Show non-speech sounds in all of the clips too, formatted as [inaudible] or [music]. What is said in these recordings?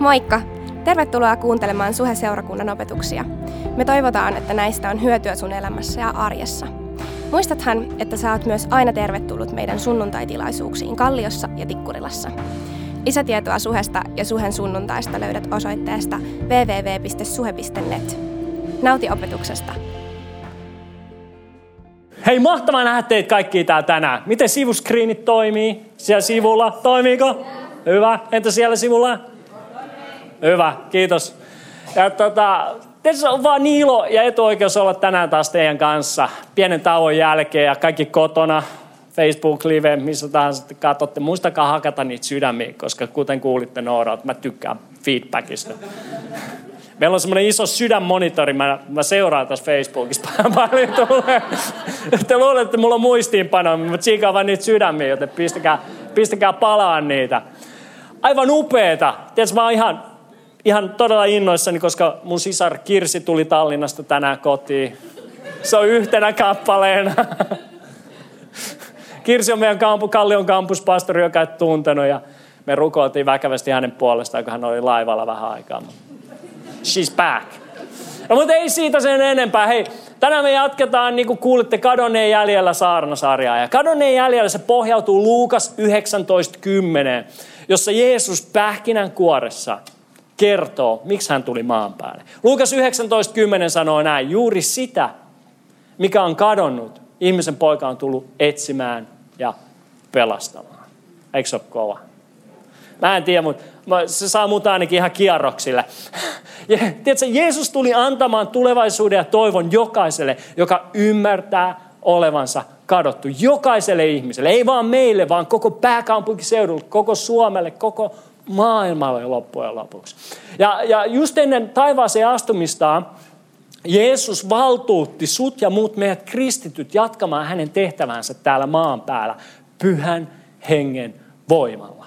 Moikka! Tervetuloa kuuntelemaan Suhe-seurakunnan opetuksia. Me toivotaan, että näistä on hyötyä sun elämässä ja arjessa. Muistathan, että sä oot myös aina tervetullut meidän sunnuntaitilaisuuksiin Kalliossa ja Tikkurilassa. Lisätietoa Suhesta ja Suhen sunnuntaista löydät osoitteesta www.suhe.net. Nauti opetuksesta! Hei, mahtavaa nähdä teitä kaikki täällä tänään. Miten sivuskriinit toimii? Siellä sivulla, toimiiko? Hyvä. Entä siellä sivulla? Hyvä, kiitos. Ja tota, tässä on vaan niin ilo ja etuoikeus olla tänään taas teidän kanssa pienen tauon jälkeen ja kaikki kotona, Facebook-live, missä tahansa te katsotte. Muistakaa hakata niitä sydämiä, koska kuten kuulitte Noora, mä tykkään feedbackista. Meillä on semmoinen iso sydänmonitori, mä, mä seuraan tässä Facebookista [laughs] paljon tulee. Te luulette, että mulla on muistiinpano, mutta tsiikaa vaan niitä sydämiä, joten pistäkää, pistäkää palaan niitä. Aivan upeeta. Tiedätkö, mä oon ihan, ihan todella innoissani, koska mun sisar Kirsi tuli Tallinnasta tänään kotiin. Se on yhtenä kappaleena. [laughs] Kirsi on meidän kampu, Kallion kampuspastori, joka et tuntenut ja me rukoiltiin väkevästi hänen puolestaan, kun hän oli laivalla vähän aikaa. She's back. No, mutta ei siitä sen enempää. Hei, tänään me jatketaan, niin kuin kuulitte, kadonneen jäljellä saarnasarjaa. Ja kadonneen jäljellä se pohjautuu Luukas 19.10, jossa Jeesus pähkinän kuoressa kertoo, miksi hän tuli maan päälle. Luukas 19.10 sanoo näin, juuri sitä, mikä on kadonnut, ihmisen poika on tullut etsimään ja pelastamaan. Eikö se ole kova? Mä en tiedä, mutta se saa mut ainakin ihan kierroksille. [laughs] Ja, tiedätkö, Jeesus tuli antamaan tulevaisuuden ja toivon jokaiselle, joka ymmärtää olevansa kadottu. Jokaiselle ihmiselle, ei vaan meille, vaan koko pääkaupunkiseudulle, koko Suomelle, koko maailmalle loppujen lopuksi. Ja, ja just ennen taivaaseen astumistaan Jeesus valtuutti sut ja muut meidät kristityt jatkamaan hänen tehtävänsä täällä maan päällä pyhän hengen voimalla.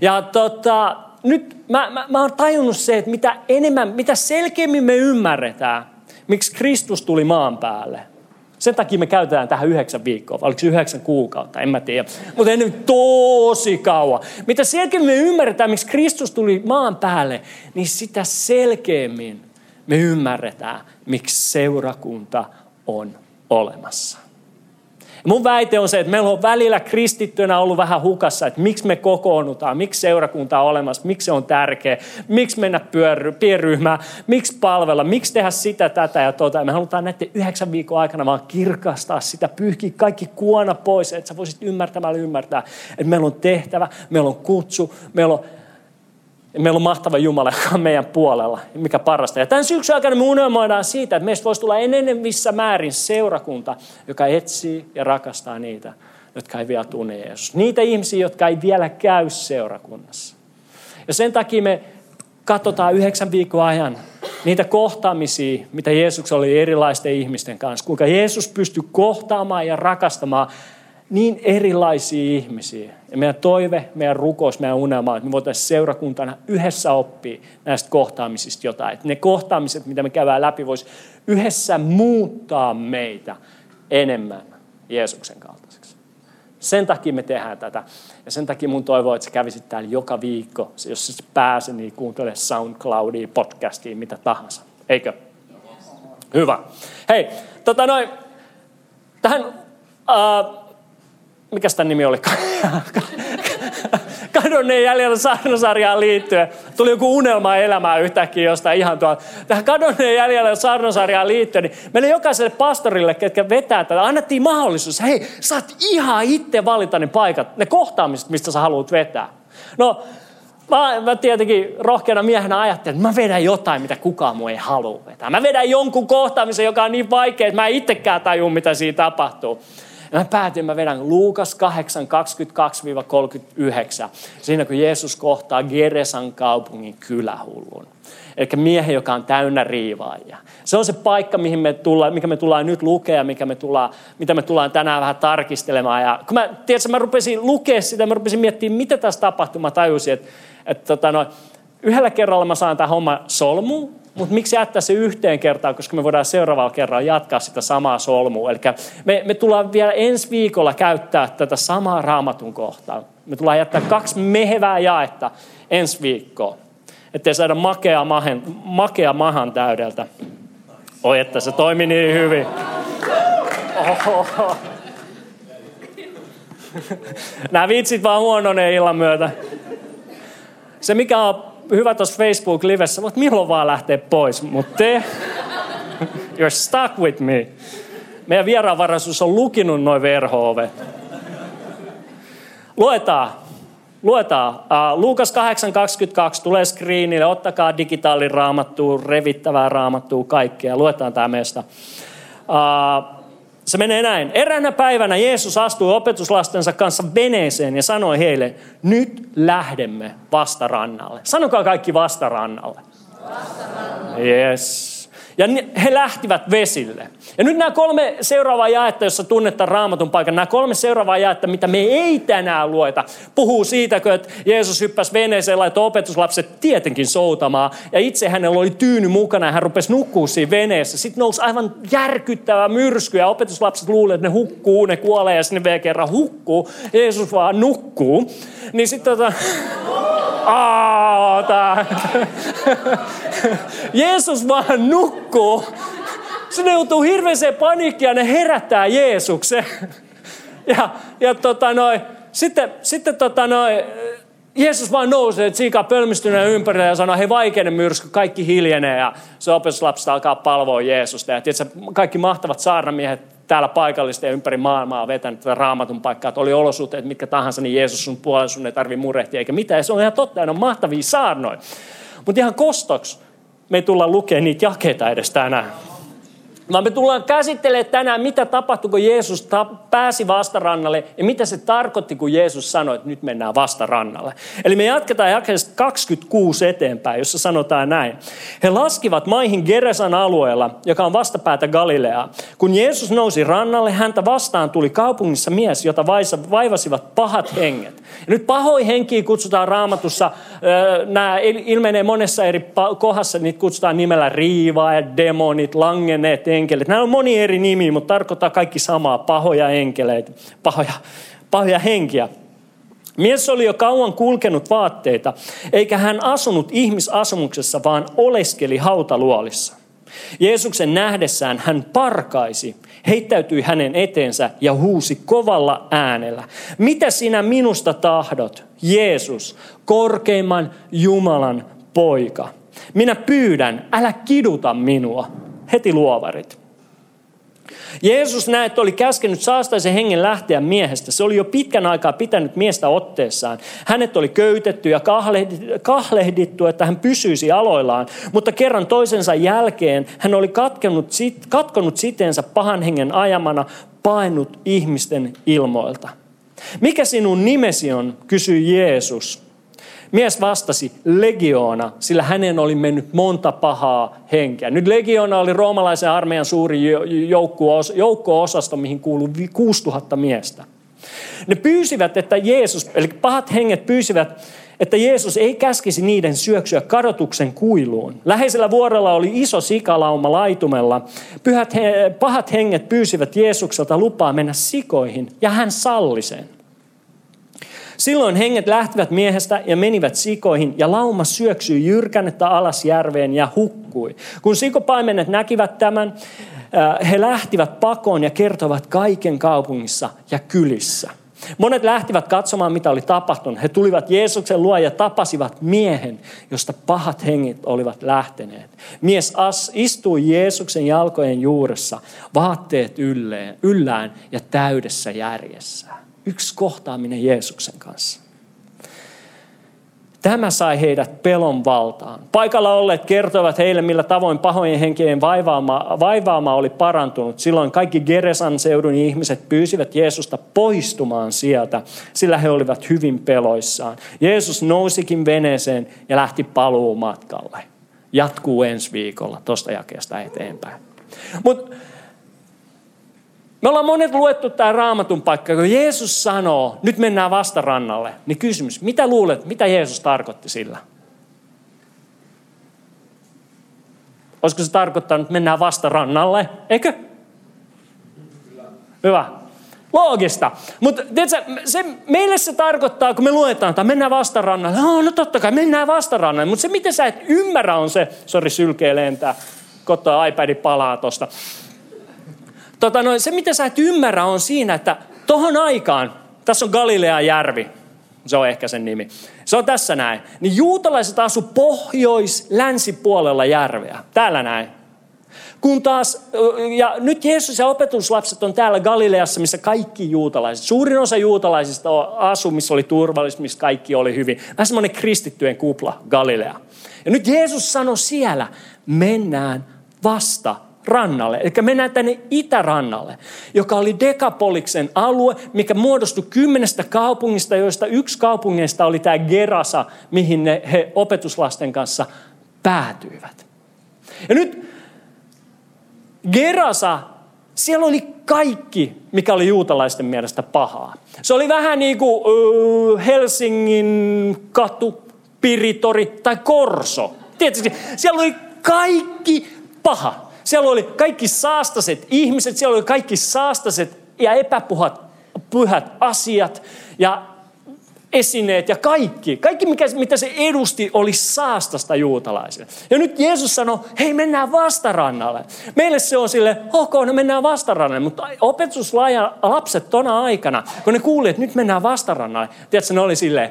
Ja tota, nyt mä, mä, mä oon tajunnut se, että mitä enemmän, mitä selkeämmin me ymmärretään, miksi Kristus tuli maan päälle. Sen takia me käytetään tähän yhdeksän viikkoa, vai oliko se yhdeksän kuukautta, en mä tiedä. Mutta ennen tosi kauan. Mitä selkeämmin me ymmärretään, miksi Kristus tuli maan päälle, niin sitä selkeämmin me ymmärretään, miksi seurakunta on olemassa. Mun väite on se, että meillä on välillä kristittynä ollut vähän hukassa, että miksi me kokoonnutaan, miksi seurakunta on olemassa, miksi se on tärkeä, miksi mennä pienryhmään, miksi palvella, miksi tehdä sitä, tätä ja tota. me halutaan näiden yhdeksän viikon aikana vaan kirkastaa sitä, pyyhkiä kaikki kuona pois, että sä voisit ymmärtämällä ymmärtää, että meillä on tehtävä, meillä on kutsu, meillä on ja meillä on mahtava Jumala, joka on meidän puolella, mikä parasta. Ja tämän syksyn aikana me unelmoidaan siitä, että meistä voisi tulla enenevissä määrin seurakunta, joka etsii ja rakastaa niitä, jotka ei vielä tunne Jeesus. Niitä ihmisiä, jotka ei vielä käy seurakunnassa. Ja sen takia me katsotaan yhdeksän viikon ajan niitä kohtaamisia, mitä Jeesus oli erilaisten ihmisten kanssa. Kuinka Jeesus pystyi kohtaamaan ja rakastamaan niin erilaisia ihmisiä. Ja meidän toive, meidän rukous, meidän unelma, että me voitaisiin seurakuntana yhdessä oppia näistä kohtaamisista jotain. Että ne kohtaamiset, mitä me käydään läpi, voisi yhdessä muuttaa meitä enemmän Jeesuksen kaltaiseksi. Sen takia me tehdään tätä. Ja sen takia mun toivoo, että sä kävisit täällä joka viikko, jos sä pääse, niin kuuntele SoundCloudia, podcastia, mitä tahansa. Eikö? Hyvä. Hei, tota noin, tähän... Uh, mikä tämän nimi oli? [laughs] Kadonneen jäljellä saarnasarjaan liittyen. Tuli joku unelma elämää yhtäkkiä jostain ihan tuolta. Tähän kadonneen jäljellä saarnasarjaan liittyen, niin meille jokaiselle pastorille, ketkä vetää tätä, annettiin mahdollisuus. Hei, saat ihan itse valita ne paikat, ne kohtaamiset, mistä sä haluat vetää. No, Mä, mä tietenkin rohkeana miehenä ajattelin, että mä vedän jotain, mitä kukaan muu ei halua vetää. Mä vedän jonkun kohtaamisen, joka on niin vaikea, että mä itsekään tajun, mitä siinä tapahtuu. Ja mä päätin, mä vedän Luukas 8, 22-39. Siinä kun Jeesus kohtaa Geresan kaupungin kylähullun. Eli miehen, joka on täynnä riivaajia. Se on se paikka, mihin me tullaan, mikä me tullaan nyt lukea, mikä me tullaan, mitä me tullaan tänään vähän tarkistelemaan. Ja kun mä, tiedätkö, mä rupesin lukea sitä, mä rupesin miettimään, mitä tässä tapahtuu. Mä tajusin, että, että tota, no, yhdellä kerralla mä saan tämä homma solmuun, mutta miksi jättää se yhteen kertaan, koska me voidaan seuraavalla kerralla jatkaa sitä samaa solmua. Eli me, me tullaan vielä ensi viikolla käyttää tätä samaa raamatun kohtaa. Me tullaan jättää kaksi mehevää jaetta ensi viikkoon. ettei saada makea, mahen, makea mahan täydeltä. Oi, että se toimi niin hyvin. Oho. Nämä vitsit vaan huononee illan myötä. Se mikä on hyvä tuossa Facebook-livessä, mutta milloin vaan lähtee pois. Mutta te, you're stuck with me. Meidän vieraanvaraisuus on lukinut noin verho-ovet. Luetaan. Luetaan. Uh, Luukas 8.22 tulee screenille. Ottakaa digitaaliraamattua, revittävää raamattua, kaikkea. Luetaan tämä meistä. Uh, se menee näin. Eräänä päivänä Jeesus astui opetuslastensa kanssa veneeseen ja sanoi heille, nyt lähdemme vastarannalle. Sanokaa kaikki vastarannalle. Vastarannalle. Yes. Ja he lähtivät vesille. Ja nyt nämä kolme seuraavaa jaetta, jossa tunnetaan raamatun paikan, nämä kolme seuraavaa jaetta, mitä me ei tänään lueta, puhuu siitä, että Jeesus hyppäsi veneeseen, laittoi opetuslapset tietenkin soutamaan. Ja itse hänellä oli tyyny mukana ja hän rupesi nukkuu siinä veneessä. Sitten nousi aivan järkyttävä myrsky ja opetuslapset luulivat, että ne hukkuu, ne kuolee ja sinne vielä kerran hukkuu. Jeesus vaan nukkuu. Niin sitten tota... Aata. Jeesus vaan nukkuu. Se joutuu hirveäseen paniikkiin ja ne herättää Jeesuksen. Ja, ja tota noi, sitten, sitten tota noi, Jeesus vaan nousee, siika pölmistyneen ympärillä ja sanoo, hei vaikeinen myrsky, kaikki hiljenee ja se opetuslapset alkaa palvoa Jeesusta. Ja tiedätkö, kaikki mahtavat saarnamiehet täällä paikallista ja ympäri maailmaa vetänyt tätä raamatun paikkaa, että oli olosuhteet mitkä tahansa, niin Jeesus sun puolella sun ei tarvi murehtia eikä mitään. Ja se on ihan totta, ne on mahtavia saarnoja. Mutta ihan kostoksi me ei tulla lukemaan niitä jakeita edes tänään. Vaan me tullaan käsittelemään tänään, mitä tapahtui, kun Jeesus pääsi vastarannalle ja mitä se tarkoitti, kun Jeesus sanoi, että nyt mennään vastarannalle. Eli me jatketaan jakeesta 26 eteenpäin, jossa sanotaan näin. He laskivat maihin Geresan alueella, joka on vastapäätä Galileaa. Kun Jeesus nousi rannalle, häntä vastaan tuli kaupungissa mies, jota vaivasivat pahat henget. Ja nyt pahoin henkiä kutsutaan raamatussa, nämä ilmenee monessa eri kohdassa, niitä kutsutaan nimellä riivaajat, demonit, langenneet enkelit. Nämä on moni eri nimi, mutta tarkoittaa kaikki samaa, pahoja enkeleitä, pahoja, pahoja henkiä. Mies oli jo kauan kulkenut vaatteita, eikä hän asunut ihmisasumuksessa, vaan oleskeli hautaluolissa. Jeesuksen nähdessään hän parkaisi, heittäytyi hänen eteensä ja huusi kovalla äänellä. Mitä sinä minusta tahdot, Jeesus, korkeimman Jumalan poika? Minä pyydän, älä kiduta minua heti luovarit. Jeesus näet oli käskenyt saastaisen hengen lähteä miehestä. Se oli jo pitkän aikaa pitänyt miestä otteessaan. Hänet oli köytetty ja kahlehdittu, että hän pysyisi aloillaan. Mutta kerran toisensa jälkeen hän oli katkenut, katkonut siteensä pahan hengen ajamana, painut ihmisten ilmoilta. Mikä sinun nimesi on, kysyi Jeesus. Mies vastasi legioona, sillä hänen oli mennyt monta pahaa henkeä. Nyt legioona oli roomalaisen armeijan suuri joukko-osasto, mihin kuului 6000 miestä. Ne pyysivät, että Jeesus, eli pahat henget pyysivät, että Jeesus ei käskisi niiden syöksyä kadotuksen kuiluun. Läheisellä vuorella oli iso sikalauma laitumella. Pyhät, pahat henget pyysivät Jeesukselta lupaa mennä sikoihin, ja hän salli sen. Silloin henget lähtivät miehestä ja menivät sikoihin ja lauma syöksyi jyrkännettä alas järveen ja hukkui. Kun sikopaimenet näkivät tämän, äh, he lähtivät pakoon ja kertovat kaiken kaupungissa ja kylissä. Monet lähtivät katsomaan, mitä oli tapahtunut. He tulivat Jeesuksen luo ja tapasivat miehen, josta pahat hengit olivat lähteneet. Mies as, istui Jeesuksen jalkojen juuressa, vaatteet yllään ja täydessä järjessä yksi kohtaaminen Jeesuksen kanssa. Tämä sai heidät pelon valtaan. Paikalla olleet kertoivat heille, millä tavoin pahojen henkien vaivaama, vaivaama oli parantunut. Silloin kaikki Geresan seudun ihmiset pyysivät Jeesusta poistumaan sieltä, sillä he olivat hyvin peloissaan. Jeesus nousikin veneeseen ja lähti paluumatkalle. Jatkuu ensi viikolla tuosta jakeesta eteenpäin. Mutta me ollaan monet luettu tämä raamatun paikka, kun Jeesus sanoo, nyt mennään vastarannalle. Niin kysymys, mitä luulet, mitä Jeesus tarkoitti sillä? Olisiko se tarkoittanut, että mennään vastarannalle? Eikö? Hyvä. loogista. Mutta se, meille se tarkoittaa, kun me luetaan, että mennään vastarannalle. No, no totta kai, mennään vastarannalle. Mutta se, miten sä et ymmärrä, on se, sori sylkeä lentää, kotoa iPad palaa tosta. Tota, no, se, mitä sä et ymmärrä, on siinä, että tohon aikaan, tässä on Galilean järvi, se on ehkä sen nimi. Se on tässä näin. Niin juutalaiset asu pohjois-länsipuolella järveä. Täällä näin. Kun taas, ja nyt Jeesus ja opetuslapset on täällä Galileassa, missä kaikki juutalaiset, suurin osa juutalaisista asu, missä oli turvallista, missä kaikki oli hyvin. Vähän semmoinen kristittyjen kupla Galilea. Ja nyt Jeesus sanoi siellä, mennään vasta rannalle. Eli mennään tänne itärannalle, joka oli Dekapoliksen alue, mikä muodostui kymmenestä kaupungista, joista yksi kaupungeista oli tämä Gerasa, mihin ne, he opetuslasten kanssa päätyivät. Ja nyt Gerasa, siellä oli kaikki, mikä oli juutalaisten mielestä pahaa. Se oli vähän niin kuin Helsingin katu, Piritori tai Korso. Tietysti siellä oli kaikki paha. Siellä oli kaikki saastaset ihmiset, siellä oli kaikki saastaset ja epäpuhat pyhät asiat ja esineet ja kaikki. Kaikki, mikä, mitä se edusti, oli saastasta juutalaisille. Ja nyt Jeesus sanoi, hei mennään vastarannalle. Meille se on sille, ok, no mennään vastarannalle. Mutta opetuslajan lapset tona aikana, kun ne kuulivat, että nyt mennään vastarannalle, tiedätkö, ne oli silleen,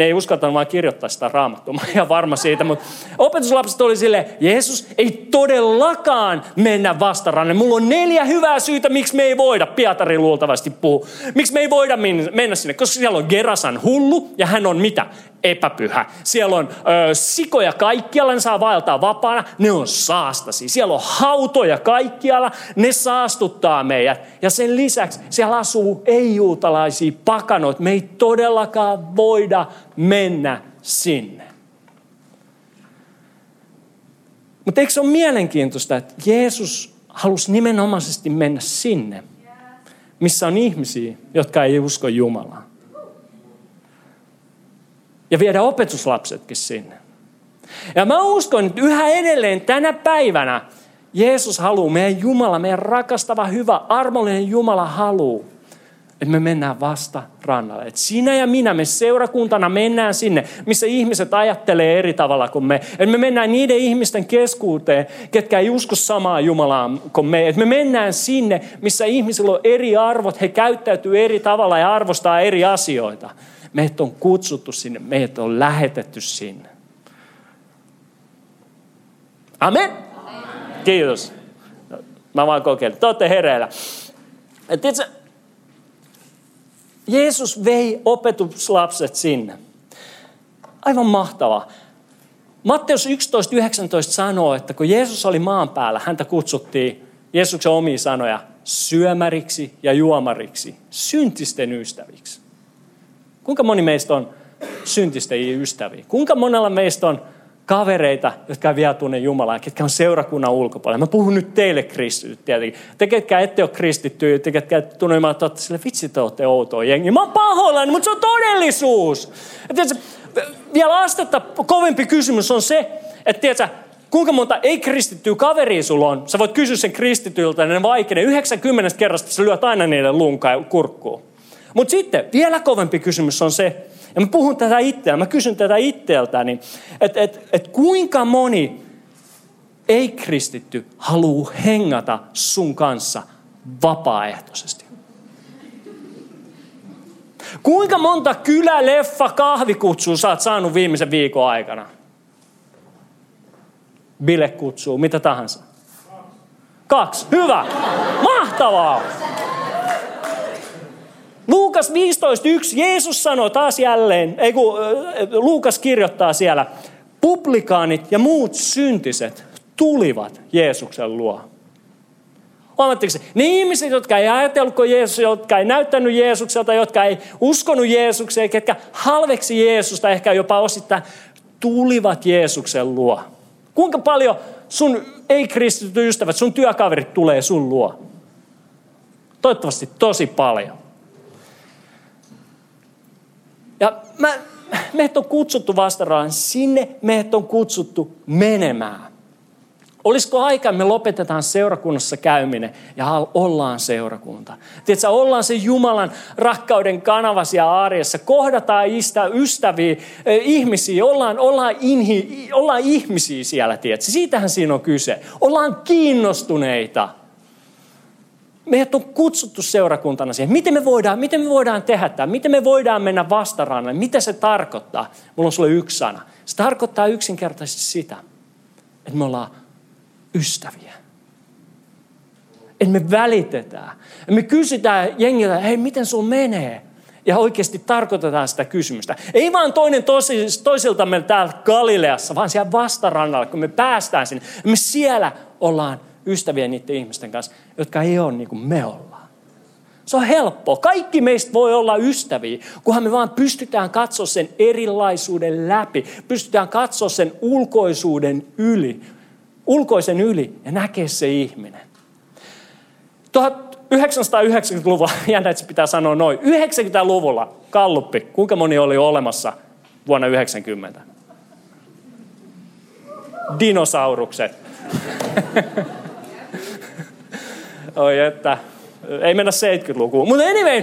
ne ei uskaltanut vaan kirjoittaa sitä raamattua, mä ihan varma siitä, mutta opetuslapset oli sille, Jeesus ei todellakaan mennä vastaranne. Mulla on neljä hyvää syytä, miksi me ei voida, Pietari luultavasti puhuu, miksi me ei voida mennä sinne, koska siellä on Gerasan hullu ja hän on mitä? epäpyhä. Siellä on ö, sikoja kaikkialla, ne saa vaeltaa vapaana, ne on saastasi. Siellä on hautoja kaikkialla, ne saastuttaa meidät. Ja sen lisäksi siellä asuu ei-juutalaisia pakanoita. Me ei todellakaan voida mennä sinne. Mutta eikö se ole mielenkiintoista, että Jeesus halusi nimenomaisesti mennä sinne, missä on ihmisiä, jotka ei usko Jumalaa ja viedä opetuslapsetkin sinne. Ja mä uskon, että yhä edelleen tänä päivänä Jeesus haluaa, meidän Jumala, meidän rakastava, hyvä, armollinen Jumala haluaa, että me mennään vasta rannalle. Että sinä ja minä, me seurakuntana mennään sinne, missä ihmiset ajattelee eri tavalla kuin me. Että me mennään niiden ihmisten keskuuteen, ketkä ei usko samaa Jumalaa kuin me. Että me mennään sinne, missä ihmisillä on eri arvot, he käyttäytyy eri tavalla ja arvostaa eri asioita. Meidät on kutsuttu sinne, meidät on lähetetty sinne. Amen. Amen. Kiitos. Mä vaan kokeilen. Te olette hereillä. Tiedätkö, Jeesus vei opetuslapset sinne. Aivan mahtavaa. Matteus 11.19 sanoo, että kun Jeesus oli maan päällä, häntä kutsuttiin Jeesuksen omia sanoja syömäriksi ja juomariksi, syntisten ystäviksi. Kuinka moni meistä on syntisten ystäviä? Kuinka monella meistä on kavereita, jotka vielä tunne Jumalaa, ketkä on seurakunnan ulkopuolella. Mä puhun nyt teille kristityt tietenkin. Te, ketkä ette ole kristittyjä, te, ketkä ette tunne Jumalaa, te olette sille, vitsi te olette outoa jengi. Mä oon pahoillani, mutta se on todellisuus. Ja tiedätkö, vielä astetta kovempi kysymys on se, että tiedätkö, kuinka monta ei-kristittyä kaveria sulla on? Sä voit kysyä sen kristityltä, ne vaikeinen. 90 kerrasta sä lyöt aina niiden lunkaa kurkkuun. Mutta sitten vielä kovempi kysymys on se, ja mä puhun tätä itseä, mä kysyn tätä itseltäni, että et, et kuinka moni ei-kristitty haluaa hengata sun kanssa vapaaehtoisesti? Kuinka monta kylä, leffa, kahvikutsua sä oot saanut viimeisen viikon aikana? Bilekutsua, mitä tahansa. Kaksi. Hyvä. Mahtavaa. Luukas 15.1, Jeesus sanoi taas jälleen, ei kun, Luukas kirjoittaa siellä, publikaanit ja muut syntiset tulivat Jeesuksen luo. Huomatteko Ne ihmiset, jotka ei ajatellut Jeesus, jotka ei näyttänyt Jeesukselta, jotka ei uskonut Jeesukseen, ketkä halveksi Jeesusta ehkä jopa osittain, tulivat Jeesuksen luo. Kuinka paljon sun ei-kristityt ystävät, sun työkaverit tulee sun luo? Toivottavasti tosi paljon. Ja mä, meidät on kutsuttu vastaraan, sinne meidät on kutsuttu menemään. Olisiko aika, me lopetetaan seurakunnassa käyminen ja ollaan seurakunta. Tiedätkö, ollaan se Jumalan rakkauden kanava siellä arjessa. Kohdataan istä, ystäviä, ihmisiä, ollaan, ollaan, inhi, ollaan ihmisiä siellä, tiedätkö. Siitähän siinä on kyse. Ollaan kiinnostuneita. Meidät on kutsuttu seurakuntana siihen. Miten me voidaan, miten me voidaan tehdä tämä? Miten me voidaan mennä vastarannalle? Mitä se tarkoittaa? Mulla on sulle yksi sana. Se tarkoittaa yksinkertaisesti sitä, että me ollaan ystäviä. Että me välitetään. Ja me kysytään jengiltä, hei miten sun menee? Ja oikeasti tarkoitetaan sitä kysymystä. Ei vaan toinen tosi, toisiltamme täällä Galileassa, vaan siellä vastarannalla, kun me päästään sinne. Me siellä ollaan ystäviä niiden ihmisten kanssa, jotka ei ole niin kuin me ollaan. Se on helppoa. Kaikki meistä voi olla ystäviä, kunhan me vaan pystytään katsoa sen erilaisuuden läpi. Pystytään katsoa sen ulkoisuuden yli ulkoisen yli ja näkee se ihminen. 1990-luvulla, [laughs] jännä, että se pitää sanoa noin, 90-luvulla, kalluppi, kuinka moni oli olemassa vuonna 90? Dinosaurukset. [laughs] Oi että, ei mennä 70-lukuun. Mutta anyway,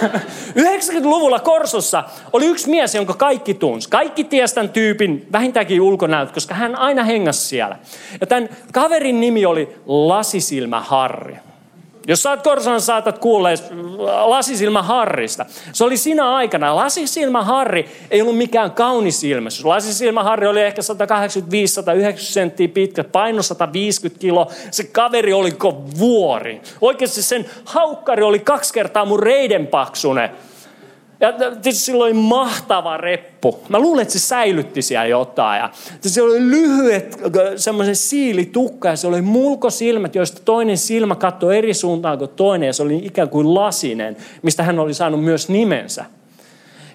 [laughs] 90-luvulla Korsossa oli yksi mies, jonka kaikki tunsi. Kaikki tiesi tämän tyypin vähintäänkin ulkonäöt, koska hän aina hengasi siellä. Ja tämän kaverin nimi oli Lasisilmä Harri. Jos saat Korsan, saatat kuulla Lasisilmä Harrista. Se oli siinä aikana. Lasisilmä Harri ei ollut mikään kaunis ilmestys. Lasisilmä Harri oli ehkä 185-190 senttiä pitkä, paino 150 kilo. Se kaveri oli vuori. Oikeasti sen haukkari oli kaksi kertaa mun reiden paksune. Ja sillä oli mahtava reppu. Mä luulen, että se säilytti siellä jotain. Ja se oli lyhyet semmoisen siilitukka ja se oli mulkosilmät, joista toinen silmä katsoi eri suuntaan kuin toinen. Ja se oli ikään kuin lasinen, mistä hän oli saanut myös nimensä.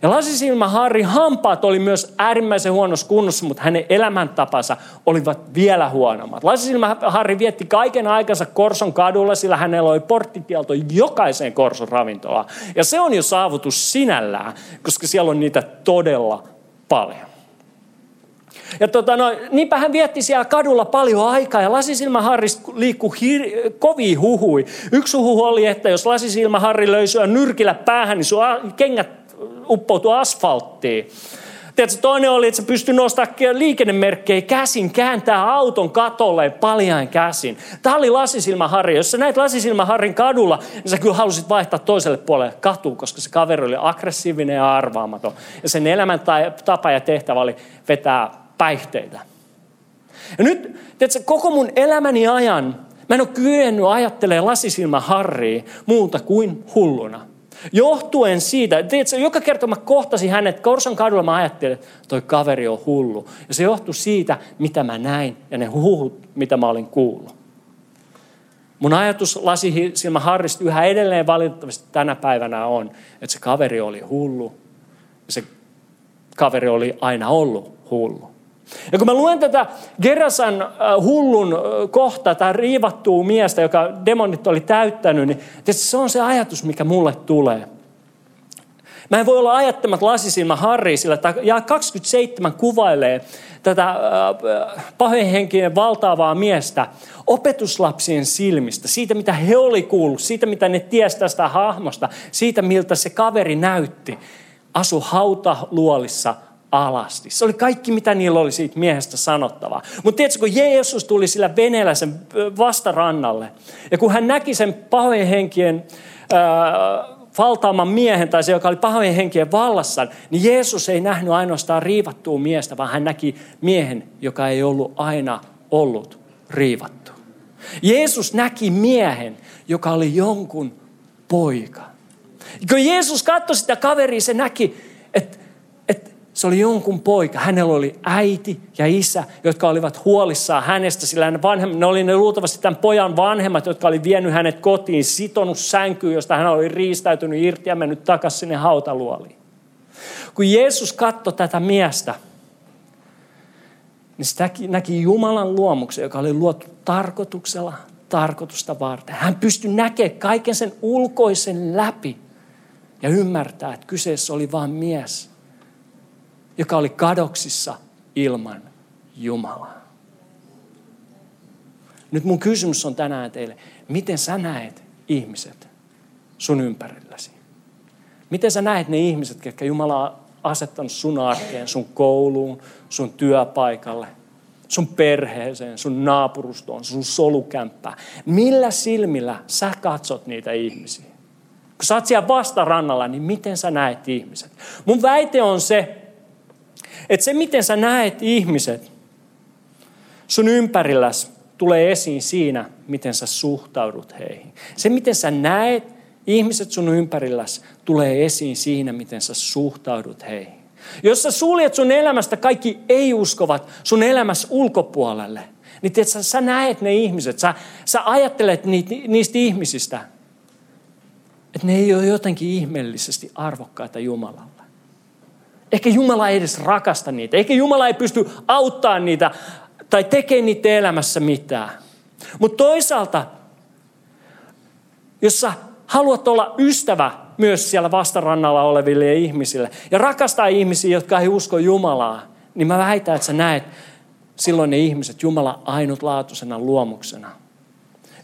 Ja lasisilmä Harri hampaat oli myös äärimmäisen huonossa kunnossa, mutta hänen elämäntapansa olivat vielä huonommat. Lasisilmä Harri vietti kaiken aikansa Korson kadulla, sillä hänellä oli porttitielto jokaiseen Korson ravintolaan. Ja se on jo saavutus sinällään, koska siellä on niitä todella paljon. Ja tota, no, niinpä hän vietti siellä kadulla paljon aikaa ja lasisilmä Harri liikkui hir- kovin huhui. Yksi huhu oli, että jos lasisilmä Harri löi nyrkillä päähän, niin sun kengät uppoutua asfalttiin. Tiedätkö, toinen oli, että se pystyi nostamaan liikennemerkkejä käsin, kääntää auton katolle paljain käsin. Tämä oli lasisilmä Harri. Jos sä näit lasisilmä Harrin kadulla, niin sä kyllä halusit vaihtaa toiselle puolelle katua, koska se kaveri oli aggressiivinen ja arvaamaton. Ja sen elämäntapa ja tehtävä oli vetää päihteitä. Ja nyt, tiedätkö, koko mun elämäni ajan mä en ole kyennyt ajattelemaan lasisilmä Harria muuta kuin hulluna. Johtuen siitä, tiedätkö, joka kerta mä kohtasin hänet Korson kadulla, mä ajattelin, että toi kaveri on hullu. Ja se johtui siitä, mitä mä näin ja ne huhut, mitä mä olin kuullut. Mun ajatus lasisilmä Harrista yhä edelleen valitettavasti tänä päivänä on, että se kaveri oli hullu. Ja se kaveri oli aina ollut hullu. Ja kun mä luen tätä Gerasan äh, hullun äh, kohta, tai riivattua miestä, joka demonit oli täyttänyt, niin se on se ajatus, mikä mulle tulee. Mä en voi olla ajattamatta lasisilmä Harri, sillä ja 27 kuvailee tätä äh, pahojenhenkien valtaavaa miestä opetuslapsien silmistä, siitä mitä he oli kuullut, siitä mitä ne tiesi tästä hahmosta, siitä miltä se kaveri näytti. Asu hautaluolissa alasti. Se oli kaikki, mitä niillä oli siitä miehestä sanottavaa. Mutta tiedätkö, kun Jeesus tuli sillä veneellä sen vastarannalle, ja kun hän näki sen pahojen henkien äh, valtaaman miehen, tai se, joka oli pahojen henkien vallassa, niin Jeesus ei nähnyt ainoastaan riivattua miestä, vaan hän näki miehen, joka ei ollut aina ollut riivattu. Jeesus näki miehen, joka oli jonkun poika. Kun Jeesus katsoi sitä kaveria, se näki, että se oli jonkun poika. Hänellä oli äiti ja isä, jotka olivat huolissaan hänestä, sillä ne, vanhemmat, ne oli ne luultavasti tämän pojan vanhemmat, jotka oli vienyt hänet kotiin, sitonut sänkyyn, josta hän oli riistäytynyt irti ja mennyt takaisin sinne hautaluoliin. Kun Jeesus katsoi tätä miestä, niin se näki Jumalan luomuksen, joka oli luotu tarkoituksella, tarkoitusta varten. Hän pystyi näkemään kaiken sen ulkoisen läpi ja ymmärtää, että kyseessä oli vain mies – joka oli kadoksissa ilman Jumalaa. Nyt mun kysymys on tänään teille, miten sä näet ihmiset sun ympärilläsi? Miten sä näet ne ihmiset, jotka Jumala on asettanut sun arkeen, sun kouluun, sun työpaikalle, sun perheeseen, sun naapurustoon, sun solukämppään? Millä silmillä sä katsot niitä ihmisiä? Kun sä oot siellä vastarannalla, niin miten sä näet ihmiset? Mun väite on se, että se miten sä näet ihmiset sun ympärilläsi tulee esiin siinä, miten sä suhtaudut heihin. Se miten sä näet ihmiset sun ympärilläsi tulee esiin siinä, miten sä suhtaudut heihin. Jos sä suljet sun elämästä kaikki ei-uskovat sun elämässä ulkopuolelle, niin tiedätkö, sä näet ne ihmiset, sä, sä ajattelet niitä, niistä ihmisistä, että ne ei ole jotenkin ihmeellisesti arvokkaita Jumalalle. Ehkä Jumala ei edes rakasta niitä. Ehkä Jumala ei pysty auttamaan niitä tai tekemään niitä elämässä mitään. Mutta toisaalta, jos sä haluat olla ystävä myös siellä vastarannalla oleville ihmisille ja rakastaa ihmisiä, jotka ei usko Jumalaa, niin mä väitän, että sä näet silloin ne ihmiset Jumala ainutlaatuisena luomuksena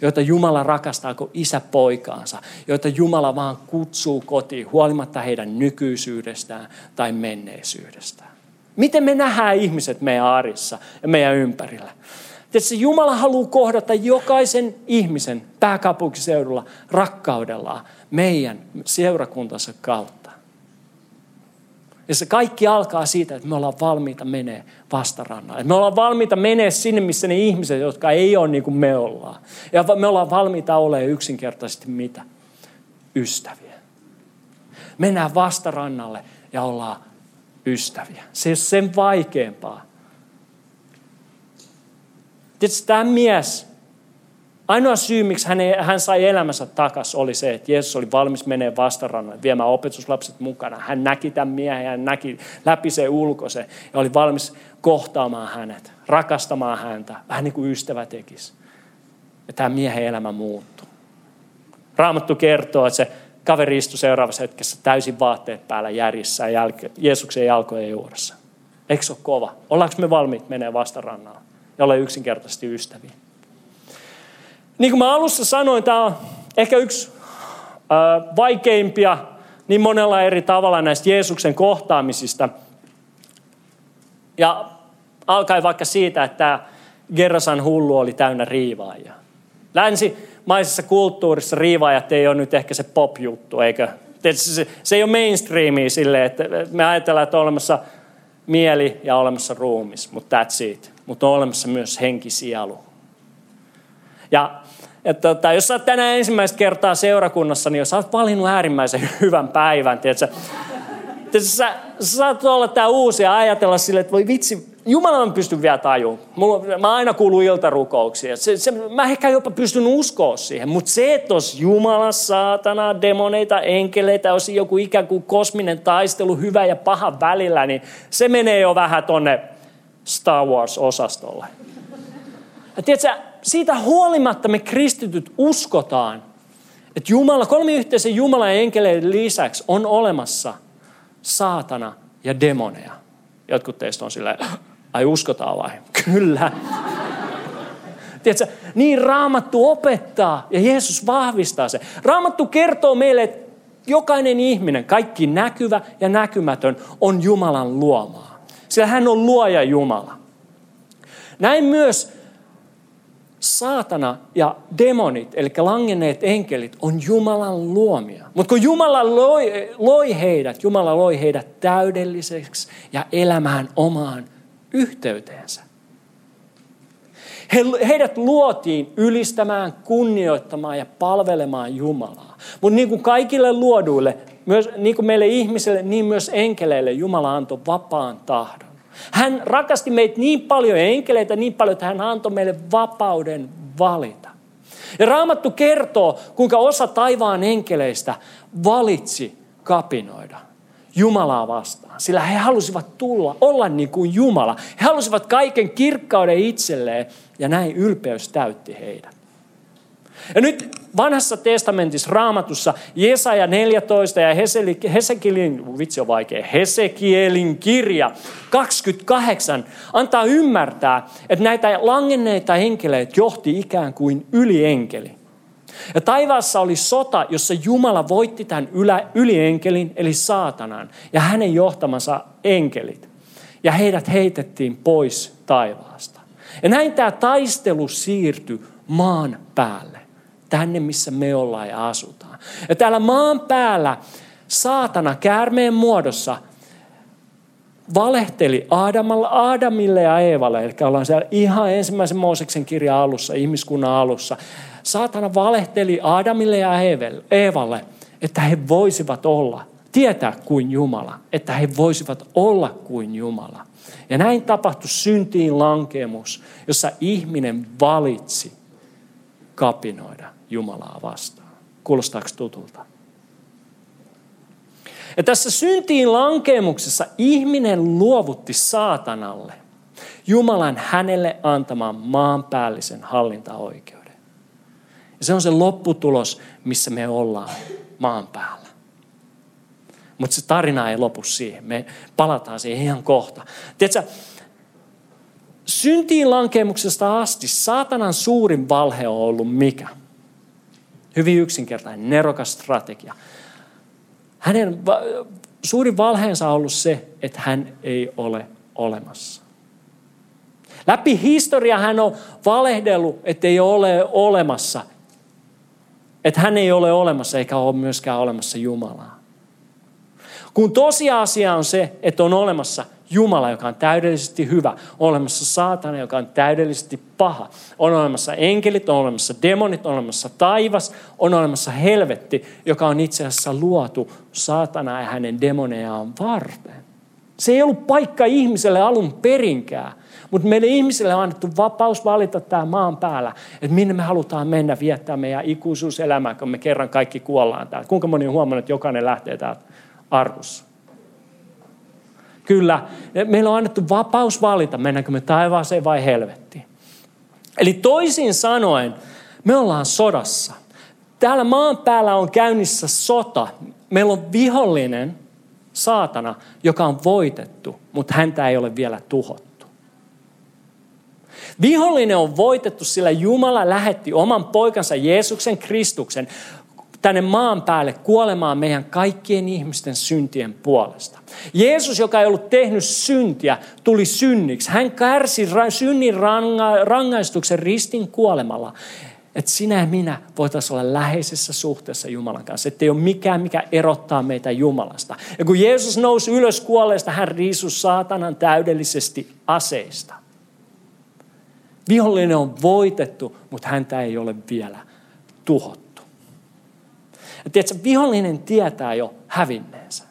joita Jumala rakastaa kuin isä poikaansa, joita Jumala vaan kutsuu kotiin huolimatta heidän nykyisyydestään tai menneisyydestään. Miten me nähdään ihmiset meidän arissa ja meidän ympärillä? Tietysti Jumala haluaa kohdata jokaisen ihmisen pääkaupunkiseudulla rakkaudellaan meidän seurakuntansa kautta. Ja se kaikki alkaa siitä, että me ollaan valmiita menee vastarannalle. Me ollaan valmiita menee sinne, missä ne ihmiset, jotka ei ole niin kuin me ollaan. Ja me ollaan valmiita olemaan yksinkertaisesti mitä? Ystäviä. Mennään vastarannalle ja ollaan ystäviä. Se ei ole sen vaikeampaa. Tietysti tämä mies, Ainoa syy, miksi hän, hän sai elämänsä takas, oli se, että Jeesus oli valmis menee vastarannalle, viemään opetuslapset mukana. Hän näki tämän miehen, hän näki läpi se ulkoisen ja oli valmis kohtaamaan hänet, rakastamaan häntä, vähän niin kuin ystävä tekisi. Ja tämä miehen elämä muuttui. Raamattu kertoo, että se kaveri istui seuraavassa hetkessä täysin vaatteet päällä järjissä jälke, Jeesuksen jalkojen juuressa. Eikö se ole kova? Ollaanko me valmiit menee vastarannalla ja olla yksinkertaisesti ystäviä? Niin kuin mä alussa sanoin, tämä on ehkä yksi vaikeimpia niin monella eri tavalla näistä Jeesuksen kohtaamisista. Ja alkaen vaikka siitä, että Gerasan hullu oli täynnä riivaajia. Länsimaisessa kulttuurissa riivaajat ei ole nyt ehkä se pop-juttu, eikö? Se, ei ole mainstreamia silleen, että me ajatellaan, että on olemassa mieli ja olemassa ruumis, mutta that's it. Mutta on olemassa myös henki, sielu. Ja että tota, jos sä oot tänään ensimmäistä kertaa seurakunnassa, niin jos sä oot valinnut äärimmäisen [laughs] hyvän päivän, tiedätkö, sä, sä saat olla tää uusi ja ajatella sille, että voi vitsi, Jumala on pysty vielä tajuun. Mulla, mä aina kuulun iltarukouksia. Se, se, mä ehkä jopa pystyn uskoa siihen. Mutta se, että olisi Jumala, saatana, demoneita, enkeleitä, olisi joku ikään kuin kosminen taistelu hyvä ja paha välillä, niin se menee jo vähän tonne Star Wars-osastolle. Ja tiedätkö, siitä huolimatta me kristityt uskotaan, että Jumala, kolmiyhteisen Jumalan enkeleiden lisäksi on olemassa saatana ja demoneja. Jotkut teistä on silleen, ai uskotaan vai? [laughs] Kyllä. Tiedätkö, niin Raamattu opettaa ja Jeesus vahvistaa se. Raamattu kertoo meille, että jokainen ihminen, kaikki näkyvä ja näkymätön, on Jumalan luomaa. Sillä hän on luoja Jumala. Näin myös saatana ja demonit, eli langenneet enkelit, on Jumalan luomia. Mutta kun Jumala loi, loi heidät, Jumala loi heidät täydelliseksi ja elämään omaan yhteyteensä. He, heidät luotiin ylistämään, kunnioittamaan ja palvelemaan Jumalaa. Mutta niin kuin kaikille luoduille, myös, niin kuin meille ihmisille, niin myös enkeleille Jumala antoi vapaan tahdon. Hän rakasti meitä niin paljon, enkeleitä niin paljon, että hän antoi meille vapauden valita. Ja Raamattu kertoo, kuinka osa taivaan enkeleistä valitsi kapinoida Jumalaa vastaan. Sillä he halusivat tulla, olla niin kuin Jumala. He halusivat kaiken kirkkauden itselleen ja näin ylpeys täytti heidät. Ja nyt vanhassa testamentissa raamatussa Jesaja 14 ja Hesekielin, vitsi on vaikea, Hesekielin kirja 28 antaa ymmärtää, että näitä langenneita enkeleitä johti ikään kuin ylienkeli. Ja taivaassa oli sota, jossa Jumala voitti tämän ylienkelin, eli saatanan, ja hänen johtamansa enkelit. Ja heidät heitettiin pois taivaasta. Ja näin tämä taistelu siirtyi maan päälle tänne, missä me ollaan ja asutaan. Ja täällä maan päällä saatana käärmeen muodossa valehteli Aadamalla, Aadamille ja Eevalle, eli ollaan siellä ihan ensimmäisen Mooseksen kirjan alussa, ihmiskunnan alussa. Saatana valehteli Aadamille ja Eevalle, että he voisivat olla, tietää kuin Jumala, että he voisivat olla kuin Jumala. Ja näin tapahtui syntiin lankemus, jossa ihminen valitsi kapinoida Jumalaa vastaan. Kuulostaako tutulta? Ja tässä syntiin lankemuksessa ihminen luovutti saatanalle Jumalan hänelle antamaan maanpäällisen hallintaoikeuden. Ja se on se lopputulos, missä me ollaan maan päällä. Mutta se tarina ei lopu siihen. Me palataan siihen ihan kohta. Tiedätkö, syntiin lankemuksesta asti saatanan suurin valhe on ollut mikä? Hyvin yksinkertainen, nerokas strategia. Hänen suurin valheensa on ollut se, että hän ei ole olemassa. Läpi historia hän on valehdellut, että ei ole olemassa. Että hän ei ole olemassa eikä ole myöskään olemassa Jumalaa. Kun tosiasia on se, että on olemassa Jumala, joka on täydellisesti hyvä. On olemassa saatana, joka on täydellisesti paha. On olemassa enkelit, on olemassa demonit, on olemassa taivas, on olemassa helvetti, joka on itse asiassa luotu saatana ja hänen demonejaan varten. Se ei ollut paikka ihmiselle alun perinkään, mutta meille ihmisille on annettu vapaus valita tämä maan päällä, että minne me halutaan mennä viettää meidän ikuisuuselämää, kun me kerran kaikki kuollaan täällä. Kuinka moni on huomannut, että jokainen lähtee täältä arkussa? Kyllä, meillä on annettu vapaus valita, mennäänkö me taivaaseen vai helvettiin. Eli toisin sanoen, me ollaan sodassa. Täällä maan päällä on käynnissä sota. Meillä on vihollinen, saatana, joka on voitettu, mutta häntä ei ole vielä tuhottu. Vihollinen on voitettu, sillä Jumala lähetti oman poikansa Jeesuksen Kristuksen tänne maan päälle kuolemaan meidän kaikkien ihmisten syntien puolesta. Jeesus, joka ei ollut tehnyt syntiä, tuli synniksi. Hän kärsi synnin rangaistuksen ristin kuolemalla. Että sinä ja minä voitaisiin olla läheisessä suhteessa Jumalan kanssa. Että ei ole mikään, mikä erottaa meitä Jumalasta. Ja kun Jeesus nousi ylös kuolleesta, hän riisui saatanan täydellisesti aseista. Vihollinen on voitettu, mutta häntä ei ole vielä tuhottu. Ja tiedätkö, vihollinen tietää jo hävinneensä.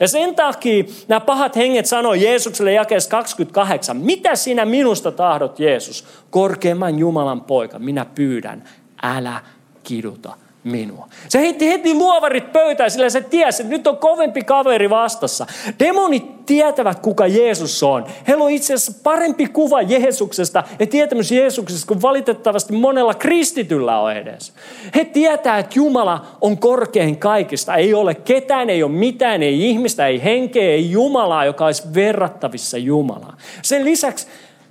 Ja sen takia nämä pahat henget sanoi Jeesukselle jakeessa 28, mitä sinä minusta tahdot Jeesus, korkeimman Jumalan poika, minä pyydän, älä kiduta minua. Se heitti heti luovarit pöytään, sillä se tiesi, että nyt on kovempi kaveri vastassa. Demonit tietävät, kuka Jeesus on. Heillä on itse asiassa parempi kuva Jeesuksesta ja tietämys Jeesuksesta kuin valitettavasti monella kristityllä on edes. He tietää, että Jumala on korkein kaikista. Ei ole ketään, ei ole mitään, ei ihmistä, ei henkeä, ei Jumalaa, joka olisi verrattavissa Jumalaa. Sen lisäksi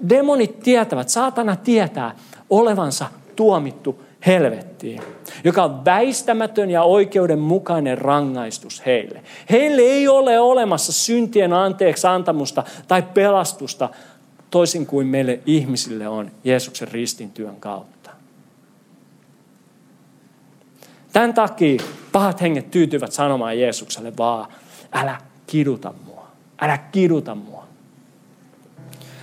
demonit tietävät, saatana tietää olevansa tuomittu helvettiin, joka on väistämätön ja oikeudenmukainen rangaistus heille. Heille ei ole olemassa syntien anteeksi antamusta tai pelastusta toisin kuin meille ihmisille on Jeesuksen ristintyön kautta. Tämän takia pahat henget tyytyvät sanomaan Jeesukselle vaan, älä kiduta mua, älä kiduta mua.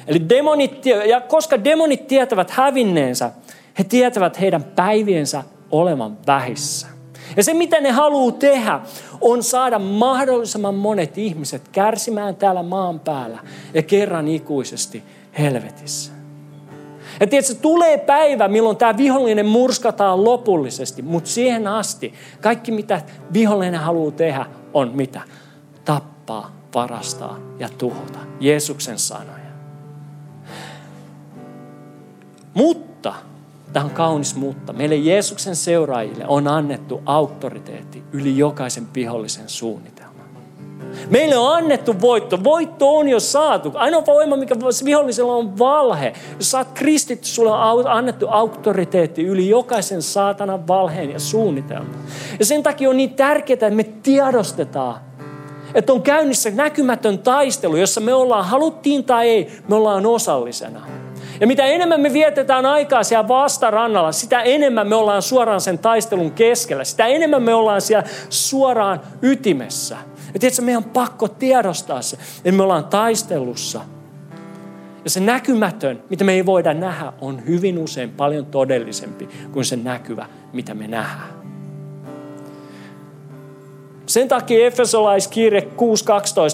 Eli demonit, ja koska demonit tietävät hävinneensä, he tietävät heidän päiviensä olevan vähissä. Ja se, mitä ne haluaa tehdä, on saada mahdollisimman monet ihmiset kärsimään täällä maan päällä ja kerran ikuisesti helvetissä. Ja tiedätkö, tulee päivä, milloin tämä vihollinen murskataan lopullisesti, mutta siihen asti kaikki, mitä vihollinen haluaa tehdä, on mitä? Tappaa, varastaa ja tuhota. Jeesuksen sanoja. Mutta Tämä on kaunis, mutta meille Jeesuksen seuraajille on annettu auktoriteetti yli jokaisen vihollisen suunnitelman. Meille on annettu voitto. Voitto on jo saatu. Ainoa voima, mikä vihollisella on valhe. Jos sä oot kristitty, sulle on annettu auktoriteetti yli jokaisen saatanan valheen ja suunnitelman. Ja sen takia on niin tärkeää, että me tiedostetaan, että on käynnissä näkymätön taistelu, jossa me ollaan, haluttiin tai ei, me ollaan osallisena. Ja mitä enemmän me vietetään aikaa siellä vastarannalla, sitä enemmän me ollaan suoraan sen taistelun keskellä. Sitä enemmän me ollaan siellä suoraan ytimessä. Ja tiedätkö, meidän on pakko tiedostaa se, että me ollaan taistelussa. Ja se näkymätön, mitä me ei voida nähdä, on hyvin usein paljon todellisempi kuin se näkyvä, mitä me nähdään. Sen takia Efesolaiskirje 6.12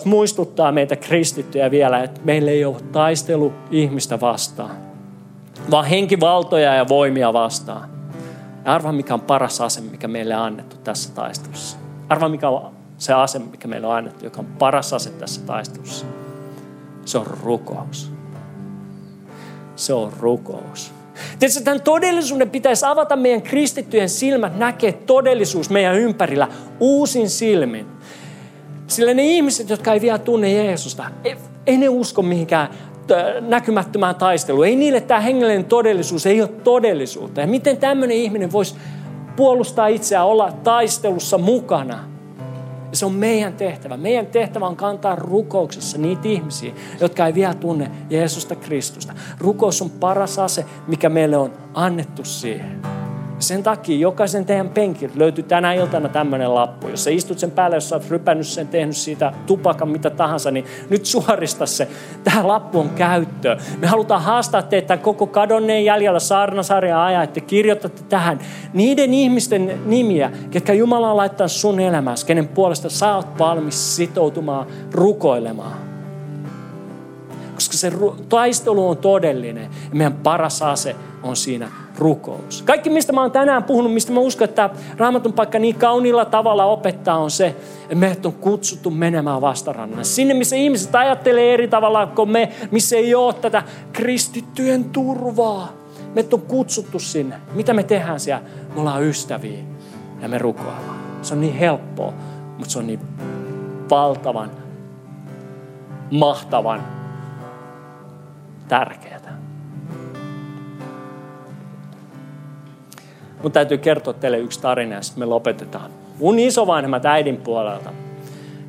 muistuttaa meitä kristittyjä vielä, että meillä ei ole taistelu ihmistä vastaan, vaan henkivaltoja ja voimia vastaan. Ja arva, mikä on paras ase, mikä meille on annettu tässä taistelussa. Arva, mikä on se ase, mikä meille on annettu, joka on paras ase tässä taistelussa. Se on rukous. Se on rukous. Tietysti tämän todellisuuden pitäisi avata meidän kristittyjen silmät näkee todellisuus meidän ympärillä uusin silmin. Sillä ne ihmiset, jotka ei vielä tunne Jeesusta, ei, ei ne usko mihinkään näkymättömään taisteluun. Ei niille tämä hengellinen todellisuus ei ole todellisuutta. Ja miten tämmöinen ihminen voisi puolustaa itseään, olla taistelussa mukana – ja se on meidän tehtävä. Meidän tehtävä on kantaa rukouksessa niitä ihmisiä, jotka ei vielä tunne Jeesusta Kristusta. Rukous on paras ase, mikä meille on annettu siihen. Sen takia jokaisen teidän penkiltä löytyy tänä iltana tämmöinen lappu. Jos sä istut sen päälle, jos sä oot rypännyt sen, tehnyt siitä tupakan, mitä tahansa, niin nyt suorista se. Tämä lappu on käyttöön. Me halutaan haastaa teitä koko kadonneen jäljellä saarnasarjan ajan, että kirjoitatte tähän niiden ihmisten nimiä, ketkä Jumala on laittanut sun elämässä, kenen puolesta sä oot valmis sitoutumaan, rukoilemaan. Koska se taistelu on todellinen ja meidän paras ase on siinä rukous. Kaikki, mistä mä oon tänään puhunut, mistä mä uskon, että raamatun paikka niin kauniilla tavalla opettaa, on se, että meidät on kutsuttu menemään vastarannan. Sinne, missä ihmiset ajattelee eri tavalla kuin me, missä ei ole tätä kristittyjen turvaa. Me on kutsuttu sinne. Mitä me tehdään siellä? Me ollaan ystäviä ja me rukoillaan. Se on niin helppoa, mutta se on niin valtavan, mahtavan tärkeää. Mun täytyy kertoa teille yksi tarina ja sitten me lopetetaan. Mun isovanhemmat äidin puolelta,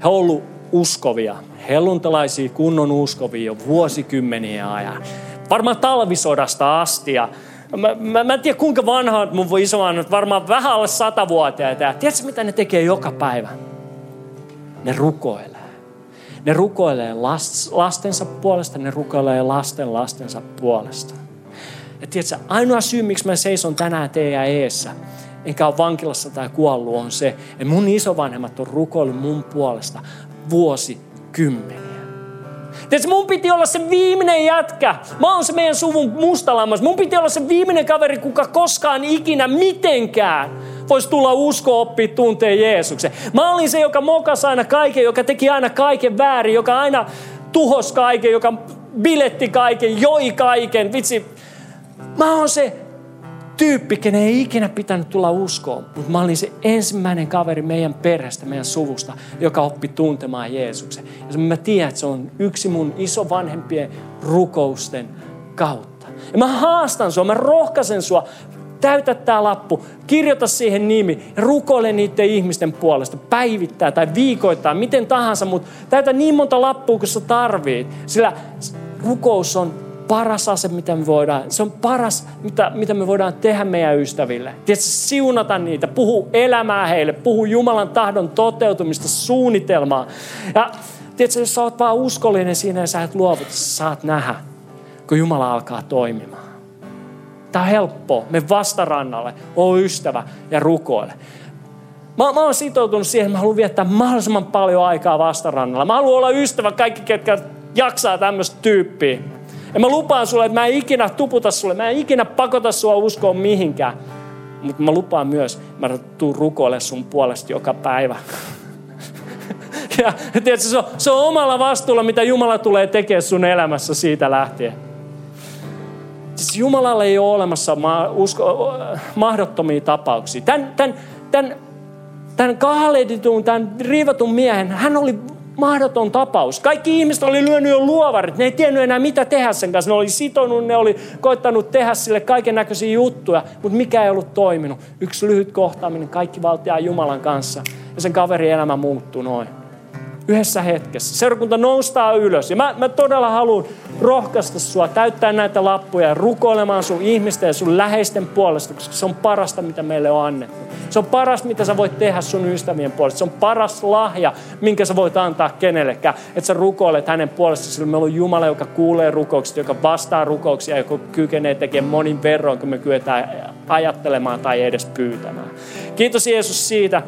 he ovat ollut uskovia, helluntalaisia kunnon uskovia jo vuosikymmeniä ajan. Varmaan talvisodasta asti ja Mä, mä, mä en tiedä kuinka vanha mun isovanhemmat, varmaan vähän alle satavuotiaita. Ja tiedätkö mitä ne tekee joka päivä? Ne rukoilee. Ne rukoilee lastensa puolesta, ne rukoilee lasten lastensa puolesta. Ja tiedätkö, ainoa syy, miksi mä seison tänään teidän eessä, enkä ole vankilassa tai kuollut, on se, että mun isovanhemmat on rukoillut mun puolesta vuosikymmeniä. Tiedätkö, mun piti olla se viimeinen jätkä. Mä oon se meidän suvun mustalammas. Mun piti olla se viimeinen kaveri, kuka koskaan ikinä mitenkään voisi tulla usko oppia tuntee Jeesuksen. Mä olin se, joka mokas aina kaiken, joka teki aina kaiken väärin, joka aina tuhos kaiken, joka biletti kaiken, joi kaiken. Vitsi, Mä oon se tyyppi, kenen ei ikinä pitänyt tulla uskoon, mutta mä olin se ensimmäinen kaveri meidän perheestä, meidän suvusta, joka oppi tuntemaan Jeesuksen. Ja mä tiedän, että se on yksi mun isovanhempien rukousten kautta. Ja mä haastan sua, mä rohkaisen sua, täytä tämä lappu, kirjoita siihen nimi rukoile niiden ihmisten puolesta, päivittää tai viikoittaa, miten tahansa, mutta täytä niin monta lappua kuin sä tarvit, sillä rukous on paras ase, mitä me voidaan, se on paras, mitä, mitä me voidaan tehdä meidän ystäville. Tiedätkö, siunata niitä, puhu elämää heille, puhu Jumalan tahdon toteutumista, suunnitelmaa. Ja tiedätkö, jos sä oot vaan uskollinen siinä ja sä et luovuta, sä saat nähdä, kun Jumala alkaa toimimaan. Tämä on helppoa. Me vastarannalle, oo ystävä ja rukoile. Mä, mä oon sitoutunut siihen, että mä haluan viettää mahdollisimman paljon aikaa vastarannalla. Mä haluan olla ystävä kaikki, ketkä jaksaa tämmöistä tyyppiä. Ja mä lupaan sulle, että mä en ikinä tuputa sulle, mä en ikinä pakota sua uskoon mihinkään. Mutta mä lupaan myös, mä tuun rukoille sun puolesta joka päivä. [laughs] ja tiedätkö, se on, se on omalla vastuulla, mitä Jumala tulee tekemään sun elämässä siitä lähtien. Siis Jumalalla ei ole olemassa ma- usko, mahdottomia tapauksia. Tämän, tämän, tämän, tämän kahleditun, tämän riivatun miehen, hän oli mahdoton tapaus. Kaikki ihmiset oli lyönyt jo luovarit. Ne ei tiennyt enää mitä tehdä sen kanssa. Ne oli sitonut, ne oli koittanut tehdä sille kaiken näköisiä juttuja, mutta mikä ei ollut toiminut. Yksi lyhyt kohtaaminen, kaikki valtiaa Jumalan kanssa. Ja sen kaverin elämä muuttui noin yhdessä hetkessä. Seurakunta noustaa ylös. Ja mä, mä todella haluan rohkaista sua täyttää näitä lappuja ja rukoilemaan sun ihmisten ja sun läheisten puolesta, koska se on parasta, mitä meille on annettu. Se on paras, mitä sä voit tehdä sun ystävien puolesta. Se on paras lahja, minkä sä voit antaa kenellekään. Että sä rukoilet hänen puolestaan, sillä meillä on Jumala, joka kuulee rukoukset, joka vastaa rukouksia, joka kykenee tekemään monin verroin, kun me kyetään ajattelemaan tai edes pyytämään. Kiitos Jeesus siitä,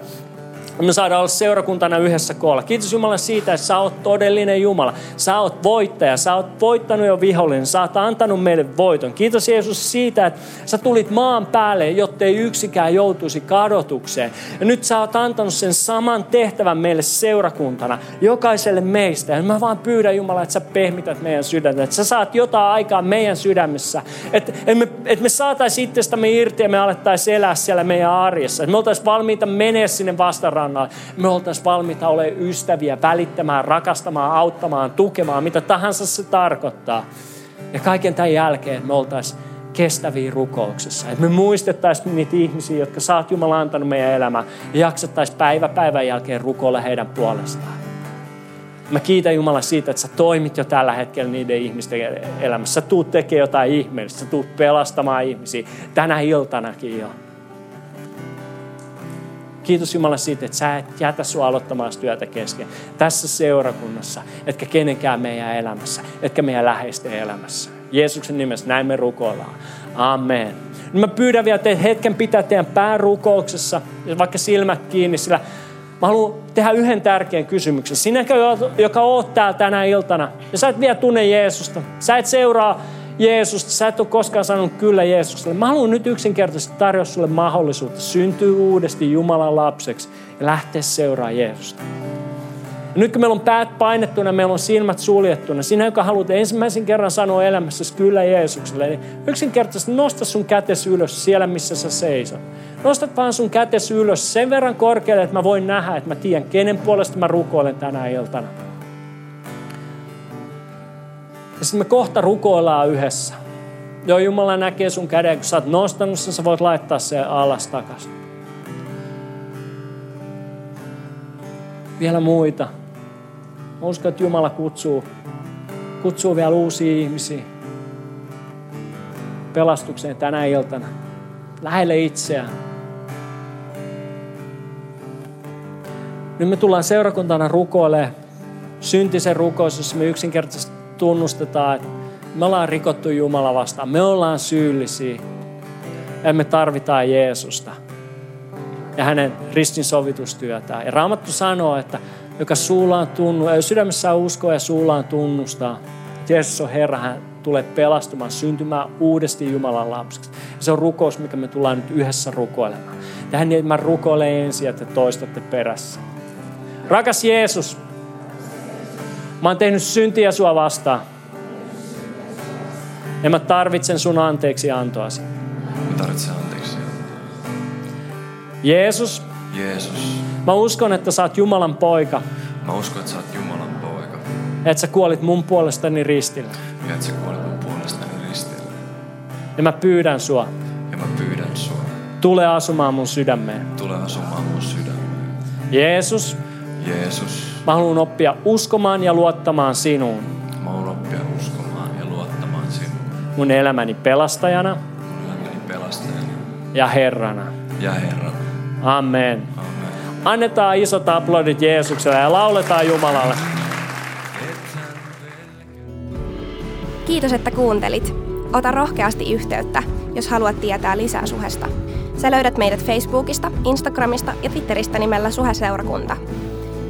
me saadaan olla seurakuntana yhdessä koolla. Kiitos Jumala siitä, että sä oot todellinen Jumala. Sä oot voittaja, sä oot voittanut jo vihollinen, sä oot antanut meille voiton. Kiitos Jeesus siitä, että sä tulit maan päälle, jottei yksikään joutuisi kadotukseen. Ja nyt sä oot antanut sen saman tehtävän meille seurakuntana, jokaiselle meistä. Ja mä vaan pyydän Jumala, että sä pehmität meidän sydäntä, että sä saat jotain aikaa meidän sydämessä. Että et me, et me saataisiin itsestämme irti ja me alettaisiin elää siellä meidän arjessa. Että me oltaisiin valmiita menee sinne vastaan rannalla. Me oltaisiin valmiita olemaan ystäviä, välittämään, rakastamaan, auttamaan, tukemaan, mitä tahansa se tarkoittaa. Ja kaiken tämän jälkeen me oltaisiin kestäviä rukouksessa. Että me muistettaisiin niitä ihmisiä, jotka sä oot Jumala antanut meidän elämään ja jaksettaisiin päivä päivän jälkeen rukoilla heidän puolestaan. Mä kiitän Jumala siitä, että sä toimit jo tällä hetkellä niiden ihmisten elämässä. Sä tuut tekemään jotain ihmeellistä, sä tuut pelastamaan ihmisiä tänä iltanakin jo. Kiitos Jumala siitä, että sä et jätä sua aloittamaan työtä kesken tässä seurakunnassa, etkä kenenkään meidän elämässä, etkä meidän läheisten elämässä. Jeesuksen nimessä näin me rukoillaan. Amen. Nyt mä pyydän vielä teitä hetken pitää teidän päärukouksessa, vaikka silmät kiinni, sillä mä haluan tehdä yhden tärkeän kysymyksen. Sinä, joka oot täällä tänä iltana, ja sä et vielä tunne Jeesusta, sä et seuraa Jeesusta, sä et ole koskaan sanonut kyllä Jeesukselle. Mä haluan nyt yksinkertaisesti tarjota sulle mahdollisuutta syntyä uudesti Jumalan lapseksi ja lähteä seuraamaan Jeesusta. Ja nyt kun meillä on päät painettuna, meillä on silmät suljettuna, sinä, joka haluat ensimmäisen kerran sanoa elämässäsi kyllä Jeesukselle, niin yksinkertaisesti nosta sun kätes ylös siellä, missä sä seisot. Nostat vaan sun kätes ylös sen verran korkealle, että mä voin nähdä, että mä tiedän, kenen puolesta mä rukoilen tänä iltana. Ja sitten me kohta rukoillaan yhdessä. Joo, Jumala näkee sun käden, kun sä oot nostanut sen, sä voit laittaa sen alas takaisin. Vielä muita. Mä uskon, että Jumala kutsuu, kutsuu vielä uusia ihmisiä pelastukseen tänä iltana. Lähelle itseään. Nyt me tullaan seurakuntana rukoilemaan syntisen rukous, jossa me yksinkertaisesti tunnustetaan, että me ollaan rikottu Jumala vastaan. Me ollaan syyllisiä. Ja me tarvitaan Jeesusta ja hänen ristin sovitustyötään. Ja Raamattu sanoo, että joka suullaan tunnu, sydämessä uskoo ja suullaan tunnustaa, että Jeesus on Herra, hän tulee pelastumaan, syntymään uudesti Jumalan lapseksi. Ja se on rukous, mikä me tullaan nyt yhdessä rukoilemaan. Tähän niin, mä rukoilen ensin, että te toistatte perässä. Rakas Jeesus, Mä oon tehnyt syntiä sua vastaan. Ja mä tarvitsen sun anteeksi antoasi. Mä tarvitsen anteeksi Jeesus. Jeesus. Mä uskon, että sä oot Jumalan poika. Mä uskon, että sä oot Jumalan poika. Että sä kuolit mun puolestani ristillä. Ja että sä kuolit mun puolestani ristillä. Ja mä pyydän sua. Ja mä pyydän sua. Tule asumaan mun sydämeen. Tule asumaan mun sydämeen. Jeesus. Jeesus. Mä haluan oppia uskomaan ja luottamaan sinuun. Mä haluan oppia uskomaan ja luottamaan sinuun. Mun elämäni pelastajana. Mun elämäni pelastajana. Ja Herrana. Ja Herrana. Amen. Amen. Annetaan isot aplodit Jeesukselle ja lauletaan Jumalalle. Kiitos, että kuuntelit. Ota rohkeasti yhteyttä, jos haluat tietää lisää suhesta. Sä löydät meidät Facebookista, Instagramista ja Twitteristä nimellä Suheseurakunta.